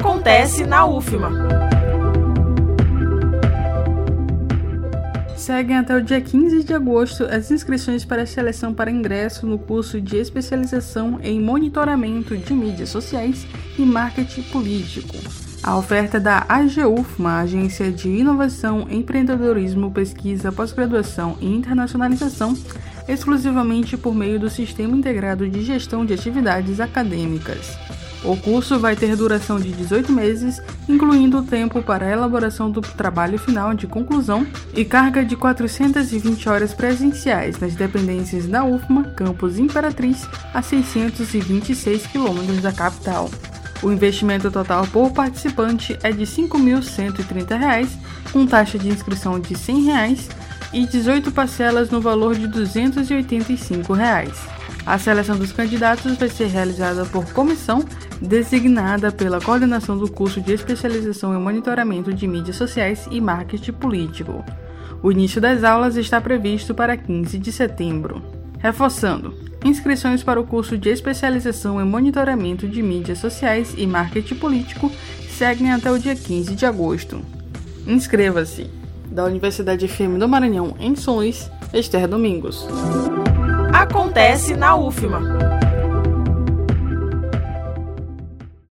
Acontece na UFMA. Seguem até o dia 15 de agosto as inscrições para a seleção para ingresso no curso de especialização em monitoramento de mídias sociais e marketing político. A oferta da AGUFMA, Agência de Inovação, Empreendedorismo, Pesquisa, Pós-Graduação e Internacionalização, exclusivamente por meio do Sistema Integrado de Gestão de Atividades Acadêmicas. O curso vai ter duração de 18 meses, incluindo o tempo para a elaboração do trabalho final de conclusão e carga de 420 horas presenciais nas dependências da UFMA, campus Imperatriz, a 626 quilômetros da capital. O investimento total por participante é de R$ 5.130, com taxa de inscrição de 100 reais, e 18 parcelas no valor de 285 reais. A seleção dos candidatos vai ser realizada por comissão designada pela coordenação do curso de especialização em monitoramento de mídias sociais e marketing político. O início das aulas está previsto para 15 de setembro. Reforçando, inscrições para o curso de especialização em monitoramento de mídias sociais e marketing político seguem até o dia 15 de agosto. Inscreva-se! Da Universidade FM do Maranhão, em Luís, Esther Domingos. Acontece na UFMA.